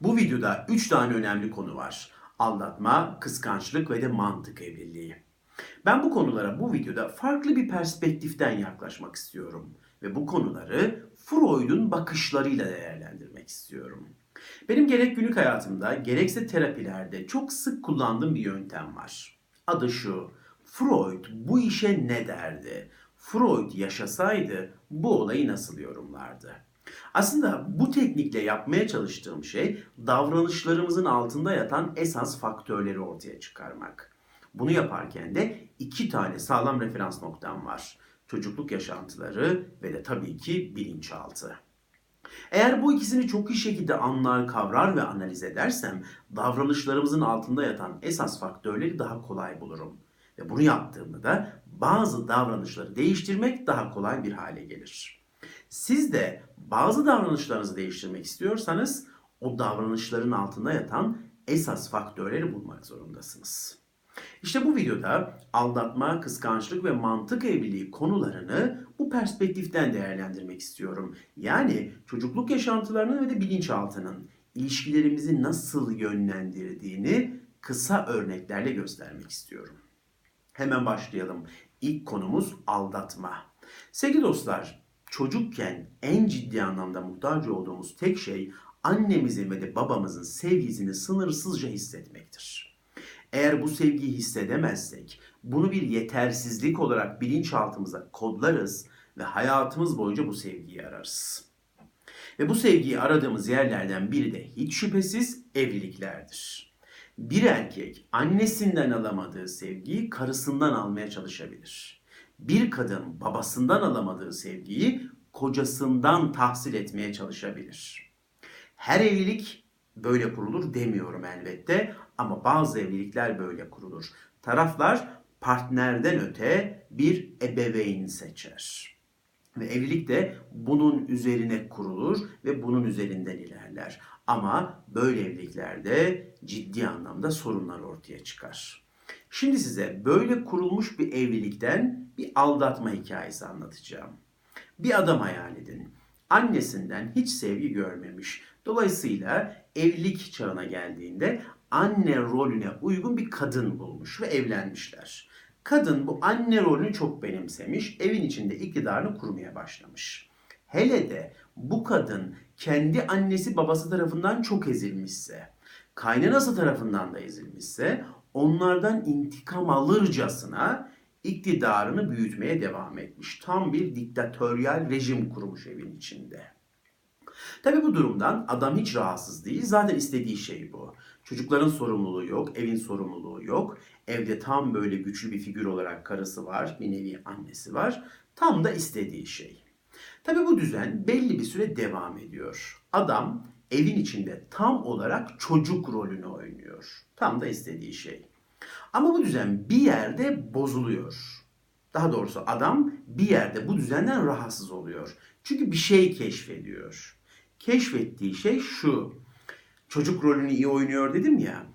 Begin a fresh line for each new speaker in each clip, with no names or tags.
Bu videoda 3 tane önemli konu var. Aldatma, kıskançlık ve de mantık evliliği. Ben bu konulara bu videoda farklı bir perspektiften yaklaşmak istiyorum. Ve bu konuları Freud'un bakışlarıyla değerlendirmek istiyorum. Benim gerek günlük hayatımda gerekse terapilerde çok sık kullandığım bir yöntem var. Adı şu. Freud bu işe ne derdi? Freud yaşasaydı bu olayı nasıl yorumlardı? Aslında bu teknikle yapmaya çalıştığım şey davranışlarımızın altında yatan esas faktörleri ortaya çıkarmak. Bunu yaparken de iki tane sağlam referans noktam var. Çocukluk yaşantıları ve de tabii ki bilinçaltı. Eğer bu ikisini çok iyi şekilde anlar, kavrar ve analiz edersem davranışlarımızın altında yatan esas faktörleri daha kolay bulurum. Ve bunu yaptığımda da bazı davranışları değiştirmek daha kolay bir hale gelir. Siz de bazı davranışlarınızı değiştirmek istiyorsanız o davranışların altında yatan esas faktörleri bulmak zorundasınız. İşte bu videoda aldatma, kıskançlık ve mantık evliliği konularını bu perspektiften değerlendirmek istiyorum. Yani çocukluk yaşantılarının ve de bilinçaltının ilişkilerimizi nasıl yönlendirdiğini kısa örneklerle göstermek istiyorum. Hemen başlayalım. İlk konumuz aldatma. Sevgili dostlar, çocukken en ciddi anlamda muhtaç olduğumuz tek şey annemizin ve de babamızın sevgisini sınırsızca hissetmektir. Eğer bu sevgiyi hissedemezsek, bunu bir yetersizlik olarak bilinçaltımıza kodlarız ve hayatımız boyunca bu sevgiyi ararız. Ve bu sevgiyi aradığımız yerlerden biri de hiç şüphesiz evliliklerdir. Bir erkek annesinden alamadığı sevgiyi karısından almaya çalışabilir. Bir kadın babasından alamadığı sevgiyi kocasından tahsil etmeye çalışabilir. Her evlilik böyle kurulur demiyorum elbette ama bazı evlilikler böyle kurulur. Taraflar partnerden öte bir ebeveyn seçer. Ve evlilik de bunun üzerine kurulur ve bunun üzerinden ilerler. Ama böyle evliliklerde ciddi anlamda sorunlar ortaya çıkar. Şimdi size böyle kurulmuş bir evlilikten bir aldatma hikayesi anlatacağım. Bir adam hayal edin. Annesinden hiç sevgi görmemiş. Dolayısıyla evlilik çağına geldiğinde anne rolüne uygun bir kadın bulmuş ve evlenmişler. Kadın bu anne rolünü çok benimsemiş, evin içinde iktidarını kurmaya başlamış. Hele de bu kadın kendi annesi babası tarafından çok ezilmişse, kaynanası tarafından da ezilmişse onlardan intikam alırcasına iktidarını büyütmeye devam etmiş. Tam bir diktatöryal rejim kurmuş evin içinde. Tabi bu durumdan adam hiç rahatsız değil. Zaten istediği şey bu. Çocukların sorumluluğu yok, evin sorumluluğu yok. Evde tam böyle güçlü bir figür olarak karısı var, bir nevi annesi var. Tam da istediği şey. Tabi bu düzen belli bir süre devam ediyor. Adam evin içinde tam olarak çocuk rolünü oynuyor. Tam da istediği şey. Ama bu düzen bir yerde bozuluyor. Daha doğrusu adam bir yerde bu düzenden rahatsız oluyor. Çünkü bir şey keşfediyor. Keşfettiği şey şu. Çocuk rolünü iyi oynuyor dedim ya.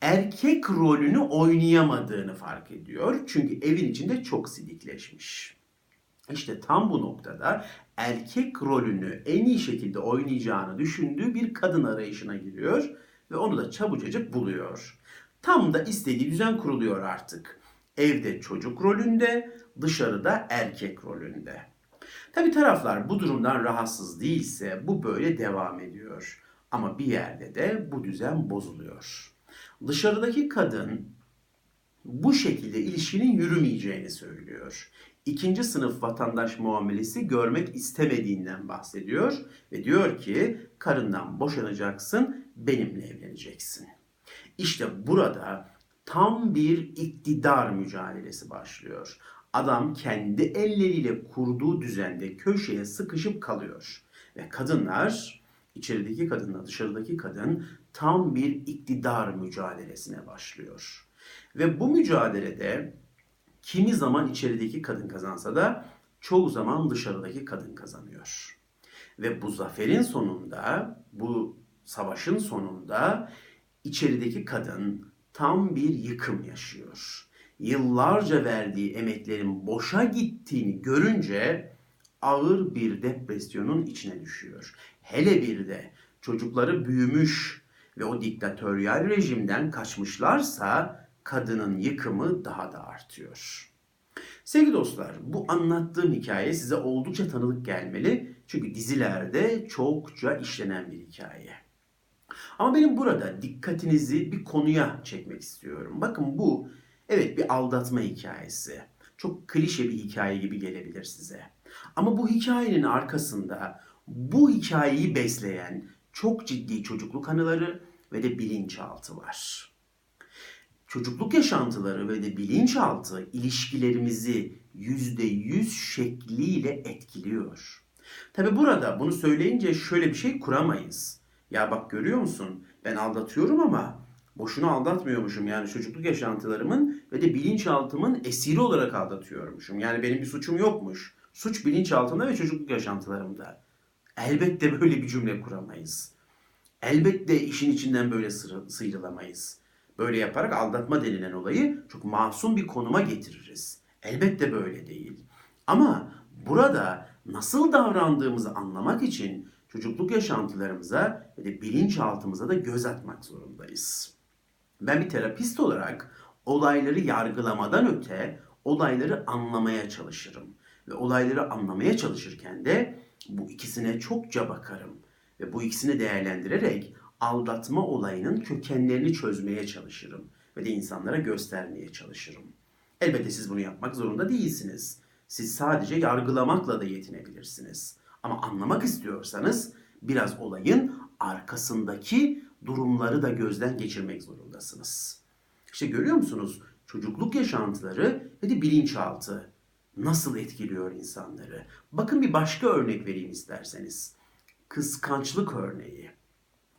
Erkek rolünü oynayamadığını fark ediyor. Çünkü evin içinde çok sidikleşmiş. İşte tam bu noktada erkek rolünü en iyi şekilde oynayacağını düşündüğü bir kadın arayışına giriyor ve onu da çabucacık buluyor. Tam da istediği düzen kuruluyor artık. Evde çocuk rolünde, dışarıda erkek rolünde. Tabi taraflar bu durumdan rahatsız değilse bu böyle devam ediyor. Ama bir yerde de bu düzen bozuluyor. Dışarıdaki kadın bu şekilde ilişkinin yürümeyeceğini söylüyor. İkinci sınıf vatandaş muamelesi görmek istemediğinden bahsediyor ve diyor ki karından boşanacaksın, benimle evleneceksin. İşte burada tam bir iktidar mücadelesi başlıyor. Adam kendi elleriyle kurduğu düzende köşeye sıkışıp kalıyor. Ve kadınlar, içerideki kadınla dışarıdaki kadın tam bir iktidar mücadelesine başlıyor. Ve bu mücadelede kimi zaman içerideki kadın kazansa da çoğu zaman dışarıdaki kadın kazanıyor. Ve bu zaferin sonunda, bu savaşın sonunda içerideki kadın tam bir yıkım yaşıyor. Yıllarca verdiği emeklerin boşa gittiğini görünce ağır bir depresyonun içine düşüyor. Hele bir de çocukları büyümüş, ve o diktatöryal rejimden kaçmışlarsa kadının yıkımı daha da artıyor. Sevgili dostlar, bu anlattığım hikaye size oldukça tanıdık gelmeli. Çünkü dizilerde çokça işlenen bir hikaye. Ama benim burada dikkatinizi bir konuya çekmek istiyorum. Bakın bu evet bir aldatma hikayesi. Çok klişe bir hikaye gibi gelebilir size. Ama bu hikayenin arkasında bu hikayeyi besleyen çok ciddi çocukluk anıları ve de bilinçaltı var. Çocukluk yaşantıları ve de bilinçaltı ilişkilerimizi yüzde yüz şekliyle etkiliyor. Tabi burada bunu söyleyince şöyle bir şey kuramayız. Ya bak görüyor musun ben aldatıyorum ama boşuna aldatmıyormuşum. Yani çocukluk yaşantılarımın ve de bilinçaltımın esiri olarak aldatıyormuşum. Yani benim bir suçum yokmuş. Suç bilinçaltında ve çocukluk yaşantılarımda. Elbette böyle bir cümle kuramayız. Elbette işin içinden böyle sıyrılamayız. Böyle yaparak aldatma denilen olayı çok masum bir konuma getiririz. Elbette böyle değil. Ama burada nasıl davrandığımızı anlamak için çocukluk yaşantılarımıza ve de bilinçaltımıza da göz atmak zorundayız. Ben bir terapist olarak olayları yargılamadan öte olayları anlamaya çalışırım. Ve olayları anlamaya çalışırken de bu ikisine çokça bakarım. Ve bu ikisini değerlendirerek aldatma olayının kökenlerini çözmeye çalışırım. Ve de insanlara göstermeye çalışırım. Elbette siz bunu yapmak zorunda değilsiniz. Siz sadece yargılamakla da yetinebilirsiniz. Ama anlamak istiyorsanız biraz olayın arkasındaki durumları da gözden geçirmek zorundasınız. İşte görüyor musunuz? Çocukluk yaşantıları ve de bilinçaltı nasıl etkiliyor insanları? Bakın bir başka örnek vereyim isterseniz. Kıskançlık örneği.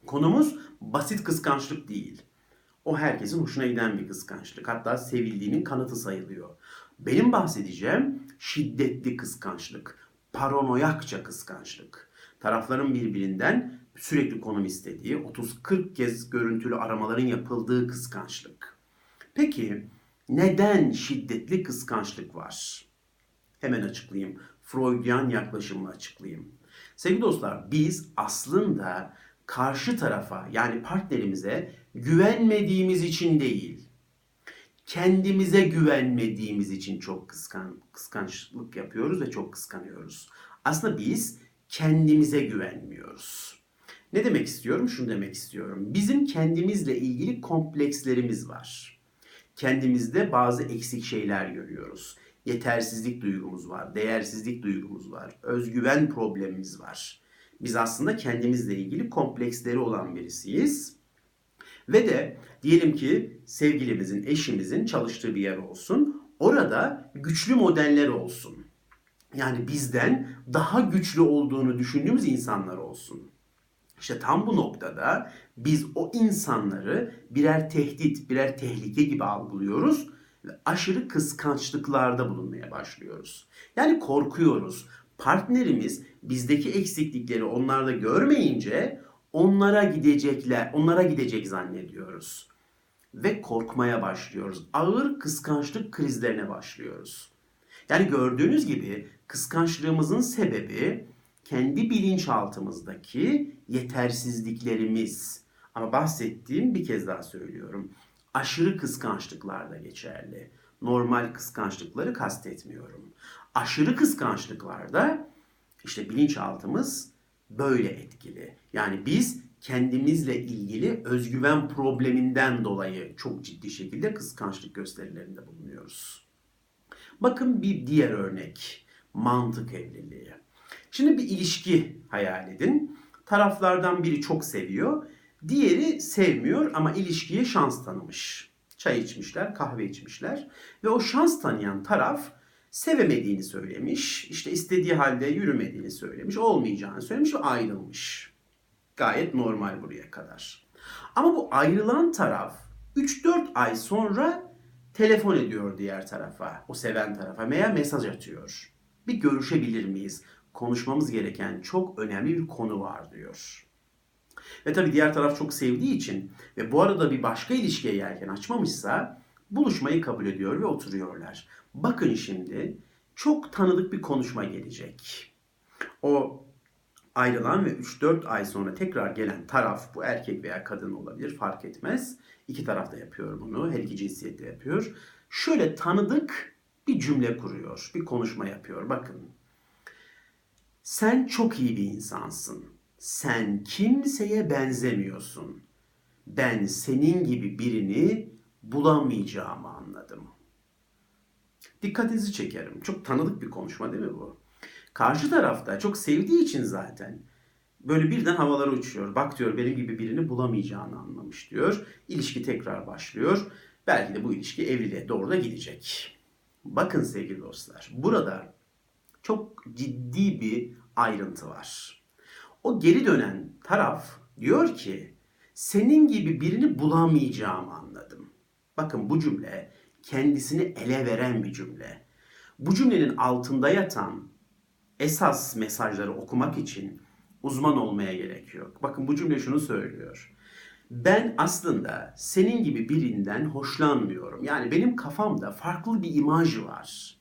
Konumuz basit kıskançlık değil. O herkesin hoşuna giden bir kıskançlık. Hatta sevildiğinin kanıtı sayılıyor. Benim bahsedeceğim şiddetli kıskançlık, paranoyakça kıskançlık. Tarafların birbirinden sürekli konum istediği, 30-40 kez görüntülü aramaların yapıldığı kıskançlık. Peki neden şiddetli kıskançlık var? Hemen açıklayayım. Freudian yaklaşımla açıklayayım. Sevgili dostlar biz aslında karşı tarafa yani partnerimize güvenmediğimiz için değil, kendimize güvenmediğimiz için çok kıskan, kıskançlık yapıyoruz ve çok kıskanıyoruz. Aslında biz kendimize güvenmiyoruz. Ne demek istiyorum? Şunu demek istiyorum. Bizim kendimizle ilgili komplekslerimiz var. Kendimizde bazı eksik şeyler görüyoruz. Yetersizlik duygumuz var, değersizlik duygumuz var, özgüven problemimiz var. Biz aslında kendimizle ilgili kompleksleri olan birisiyiz. Ve de diyelim ki sevgilimizin, eşimizin çalıştığı bir yer olsun. Orada güçlü modeller olsun. Yani bizden daha güçlü olduğunu düşündüğümüz insanlar olsun. İşte tam bu noktada biz o insanları birer tehdit, birer tehlike gibi algılıyoruz ve aşırı kıskançlıklarda bulunmaya başlıyoruz. Yani korkuyoruz. Partnerimiz bizdeki eksiklikleri onlarda görmeyince onlara gidecekler, onlara gidecek zannediyoruz. Ve korkmaya başlıyoruz. Ağır kıskançlık krizlerine başlıyoruz. Yani gördüğünüz gibi kıskançlığımızın sebebi kendi bilinçaltımızdaki yetersizliklerimiz. Ama bahsettiğim bir kez daha söylüyorum. Aşırı kıskançlıklar da geçerli. Normal kıskançlıkları kastetmiyorum. Aşırı kıskançlıklarda işte bilinçaltımız böyle etkili. Yani biz kendimizle ilgili özgüven probleminden dolayı çok ciddi şekilde kıskançlık gösterilerinde bulunuyoruz. Bakın bir diğer örnek. Mantık evliliği. Şimdi bir ilişki hayal edin. Taraflardan biri çok seviyor, diğeri sevmiyor ama ilişkiye şans tanımış. Çay içmişler, kahve içmişler ve o şans tanıyan taraf sevemediğini söylemiş. İşte istediği halde yürümediğini söylemiş, olmayacağını söylemiş ve ayrılmış. Gayet normal buraya kadar. Ama bu ayrılan taraf 3-4 ay sonra telefon ediyor diğer tarafa, o seven tarafa veya mesaj atıyor. Bir görüşebilir miyiz? Konuşmamız gereken çok önemli bir konu var diyor. Ve tabii diğer taraf çok sevdiği için ve bu arada bir başka ilişkiye yelken açmamışsa buluşmayı kabul ediyor ve oturuyorlar. Bakın şimdi çok tanıdık bir konuşma gelecek. O ayrılan ve 3-4 ay sonra tekrar gelen taraf bu erkek veya kadın olabilir fark etmez. İki taraf da yapıyor bunu. Her iki cinsiyette yapıyor. Şöyle tanıdık bir cümle kuruyor. Bir konuşma yapıyor. Bakın. Sen çok iyi bir insansın. Sen kimseye benzemiyorsun. Ben senin gibi birini bulamayacağımı anladım. Dikkatinizi çekerim. Çok tanıdık bir konuşma değil mi bu? Karşı tarafta çok sevdiği için zaten böyle birden havalara uçuyor. Bak diyor benim gibi birini bulamayacağını anlamış diyor. İlişki tekrar başlıyor. Belki de bu ilişki evliliğe doğru da gidecek. Bakın sevgili dostlar. Burada çok ciddi bir ayrıntı var. O geri dönen taraf diyor ki senin gibi birini bulamayacağımı anladım. Bakın bu cümle kendisini ele veren bir cümle. Bu cümlenin altında yatan esas mesajları okumak için uzman olmaya gerek yok. Bakın bu cümle şunu söylüyor. Ben aslında senin gibi birinden hoşlanmıyorum. Yani benim kafamda farklı bir imaj var.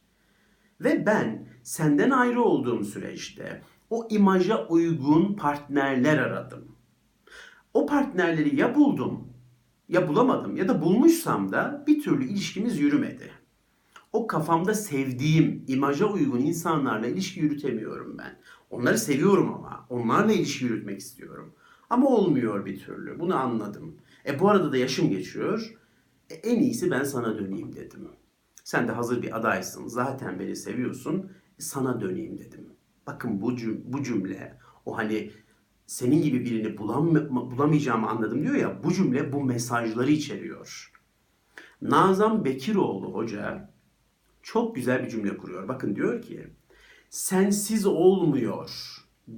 Ve ben senden ayrı olduğum süreçte o imaja uygun partnerler aradım. O partnerleri ya buldum ya bulamadım ya da bulmuşsam da bir türlü ilişkimiz yürümedi. O kafamda sevdiğim, imaja uygun insanlarla ilişki yürütemiyorum ben. Onları seviyorum ama. Onlarla ilişki yürütmek istiyorum. Ama olmuyor bir türlü. Bunu anladım. E bu arada da yaşım geçiyor. E, en iyisi ben sana döneyim dedim. Sen de hazır bir adaysın. Zaten beni seviyorsun. E, sana döneyim dedim. Bakın bu, cüm bu cümle o hani senin gibi birini bulam bulamayacağımı anladım diyor ya bu cümle bu mesajları içeriyor. Nazan Bekiroğlu hoca çok güzel bir cümle kuruyor. Bakın diyor ki sensiz olmuyor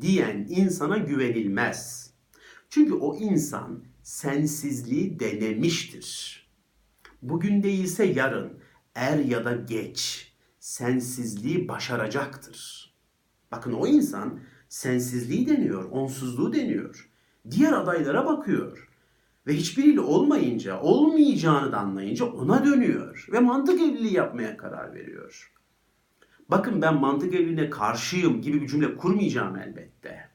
diyen insana güvenilmez. Çünkü o insan sensizliği denemiştir. Bugün değilse yarın er ya da geç sensizliği başaracaktır. Bakın o insan sensizliği deniyor, onsuzluğu deniyor. Diğer adaylara bakıyor. Ve hiçbiriyle olmayınca, olmayacağını da anlayınca ona dönüyor. Ve mantık evliliği yapmaya karar veriyor. Bakın ben mantık evliliğine karşıyım gibi bir cümle kurmayacağım elbette.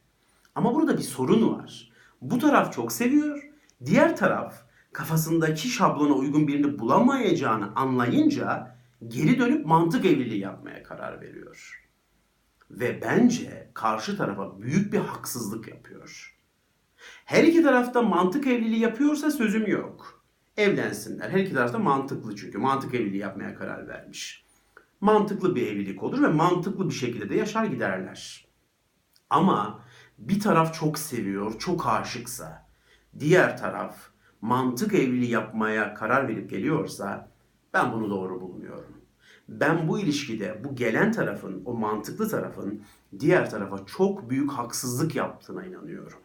Ama burada bir sorun var. Bu taraf çok seviyor. Diğer taraf kafasındaki şablona uygun birini bulamayacağını anlayınca geri dönüp mantık evliliği yapmaya karar veriyor. Ve bence karşı tarafa büyük bir haksızlık yapıyor. Her iki tarafta mantık evliliği yapıyorsa sözüm yok. Evlensinler. Her iki tarafta mantıklı çünkü. Mantık evliliği yapmaya karar vermiş. Mantıklı bir evlilik olur ve mantıklı bir şekilde de yaşar giderler. Ama bir taraf çok seviyor, çok aşıksa, diğer taraf mantık evliliği yapmaya karar verip geliyorsa ben bunu doğru bulmuyorum. Ben bu ilişkide bu gelen tarafın, o mantıklı tarafın diğer tarafa çok büyük haksızlık yaptığına inanıyorum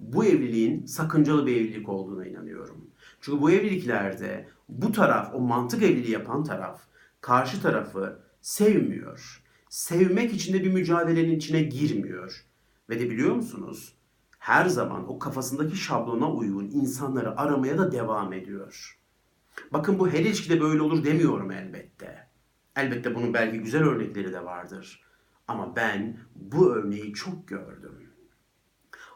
bu evliliğin sakıncalı bir evlilik olduğuna inanıyorum. Çünkü bu evliliklerde bu taraf, o mantık evliliği yapan taraf, karşı tarafı sevmiyor. Sevmek için de bir mücadelenin içine girmiyor. Ve de biliyor musunuz? Her zaman o kafasındaki şablona uygun insanları aramaya da devam ediyor. Bakın bu her ilişkide böyle olur demiyorum elbette. Elbette bunun belki güzel örnekleri de vardır. Ama ben bu örneği çok gördüm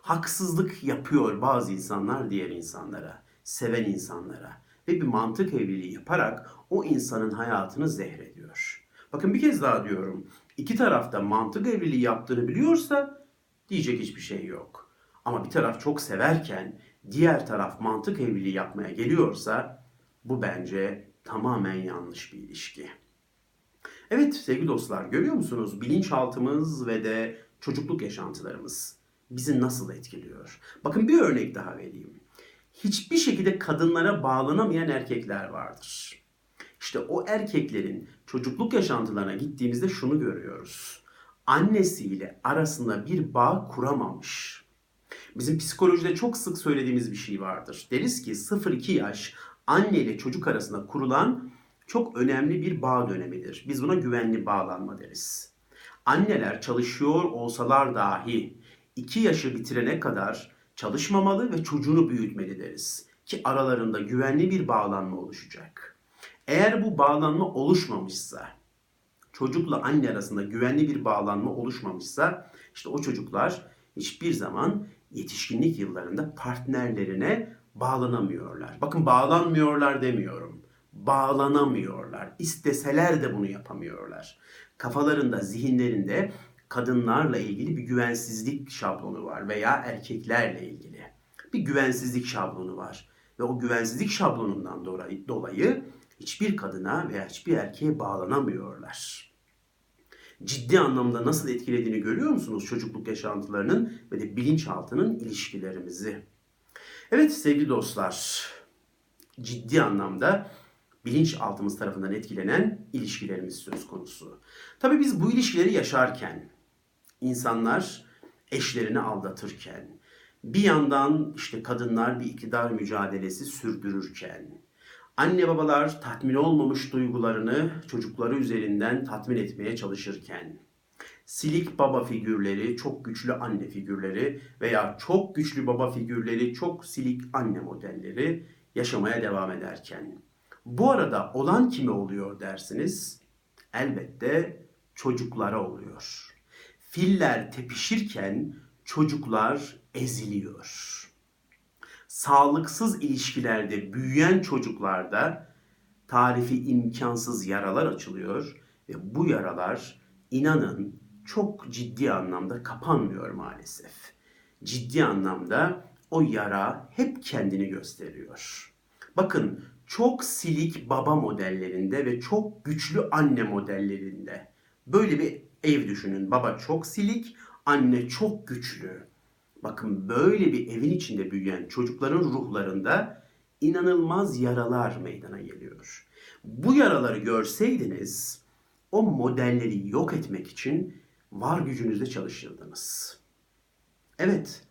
haksızlık yapıyor bazı insanlar diğer insanlara, seven insanlara ve bir mantık evliliği yaparak o insanın hayatını zehrediyor. Bakın bir kez daha diyorum. İki tarafta mantık evliliği yaptığını biliyorsa diyecek hiçbir şey yok. Ama bir taraf çok severken diğer taraf mantık evliliği yapmaya geliyorsa bu bence tamamen yanlış bir ilişki. Evet sevgili dostlar görüyor musunuz bilinçaltımız ve de çocukluk yaşantılarımız bizi nasıl etkiliyor? Bakın bir örnek daha vereyim. Hiçbir şekilde kadınlara bağlanamayan erkekler vardır. İşte o erkeklerin çocukluk yaşantılarına gittiğimizde şunu görüyoruz. Annesiyle arasında bir bağ kuramamış. Bizim psikolojide çok sık söylediğimiz bir şey vardır. Deriz ki 0-2 yaş anne ile çocuk arasında kurulan çok önemli bir bağ dönemidir. Biz buna güvenli bağlanma deriz. Anneler çalışıyor olsalar dahi 2 yaşı bitirene kadar çalışmamalı ve çocuğunu büyütmeli deriz. Ki aralarında güvenli bir bağlanma oluşacak. Eğer bu bağlanma oluşmamışsa, çocukla anne arasında güvenli bir bağlanma oluşmamışsa, işte o çocuklar hiçbir zaman yetişkinlik yıllarında partnerlerine bağlanamıyorlar. Bakın bağlanmıyorlar demiyorum. Bağlanamıyorlar. İsteseler de bunu yapamıyorlar. Kafalarında, zihinlerinde kadınlarla ilgili bir güvensizlik şablonu var veya erkeklerle ilgili bir güvensizlik şablonu var. Ve o güvensizlik şablonundan dolayı hiçbir kadına veya hiçbir erkeğe bağlanamıyorlar. Ciddi anlamda nasıl etkilediğini görüyor musunuz çocukluk yaşantılarının ve de bilinçaltının ilişkilerimizi? Evet sevgili dostlar, ciddi anlamda bilinçaltımız tarafından etkilenen ilişkilerimiz söz konusu. Tabii biz bu ilişkileri yaşarken, insanlar eşlerini aldatırken, bir yandan işte kadınlar bir iktidar mücadelesi sürdürürken, anne babalar tatmin olmamış duygularını çocukları üzerinden tatmin etmeye çalışırken, silik baba figürleri, çok güçlü anne figürleri veya çok güçlü baba figürleri, çok silik anne modelleri yaşamaya devam ederken, bu arada olan kime oluyor dersiniz? Elbette çocuklara oluyor. Filler tepişirken çocuklar eziliyor. Sağlıksız ilişkilerde büyüyen çocuklarda tarifi imkansız yaralar açılıyor ve bu yaralar inanın çok ciddi anlamda kapanmıyor maalesef. Ciddi anlamda o yara hep kendini gösteriyor. Bakın çok silik baba modellerinde ve çok güçlü anne modellerinde böyle bir ev düşünün. Baba çok silik, anne çok güçlü. Bakın böyle bir evin içinde büyüyen çocukların ruhlarında inanılmaz yaralar meydana geliyor. Bu yaraları görseydiniz o modelleri yok etmek için var gücünüzle çalışırdınız. Evet,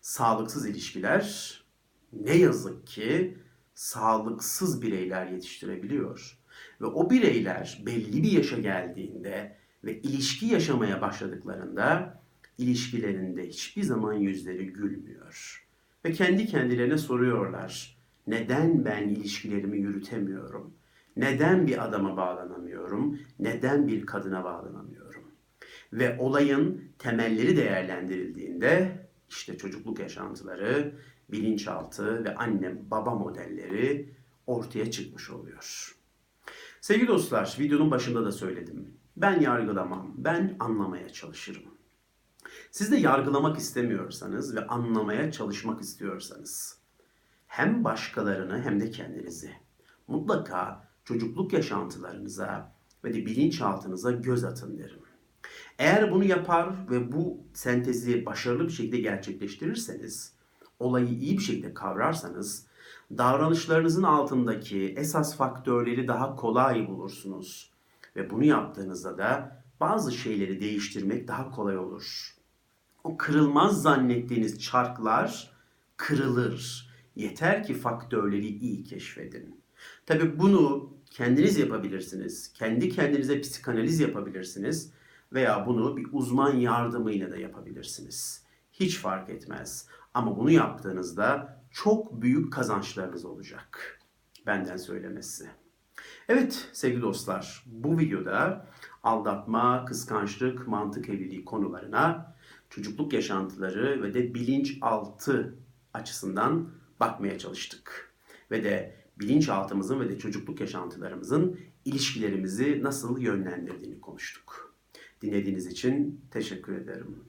sağlıksız ilişkiler ne yazık ki sağlıksız bireyler yetiştirebiliyor. Ve o bireyler belli bir yaşa geldiğinde ve ilişki yaşamaya başladıklarında ilişkilerinde hiçbir zaman yüzleri gülmüyor. Ve kendi kendilerine soruyorlar. Neden ben ilişkilerimi yürütemiyorum? Neden bir adama bağlanamıyorum? Neden bir kadına bağlanamıyorum? Ve olayın temelleri değerlendirildiğinde işte çocukluk yaşantıları, bilinçaltı ve anne baba modelleri ortaya çıkmış oluyor. Sevgili dostlar, videonun başında da söyledim. Ben yargılamam, ben anlamaya çalışırım. Siz de yargılamak istemiyorsanız ve anlamaya çalışmak istiyorsanız hem başkalarını hem de kendinizi mutlaka çocukluk yaşantılarınıza ve de bilinçaltınıza göz atın derim. Eğer bunu yapar ve bu sentezi başarılı bir şekilde gerçekleştirirseniz, olayı iyi bir şekilde kavrarsanız, davranışlarınızın altındaki esas faktörleri daha kolay bulursunuz. Ve bunu yaptığınızda da bazı şeyleri değiştirmek daha kolay olur. O kırılmaz zannettiğiniz çarklar kırılır. Yeter ki faktörleri iyi keşfedin. Tabi bunu kendiniz yapabilirsiniz. Kendi kendinize psikanaliz yapabilirsiniz. Veya bunu bir uzman yardımıyla da yapabilirsiniz. Hiç fark etmez. Ama bunu yaptığınızda çok büyük kazançlarınız olacak. Benden söylemesi. Evet sevgili dostlar bu videoda aldatma, kıskançlık, mantık evliliği konularına çocukluk yaşantıları ve de bilinçaltı açısından bakmaya çalıştık. Ve de bilinçaltımızın ve de çocukluk yaşantılarımızın ilişkilerimizi nasıl yönlendirdiğini konuştuk. Dinlediğiniz için teşekkür ederim.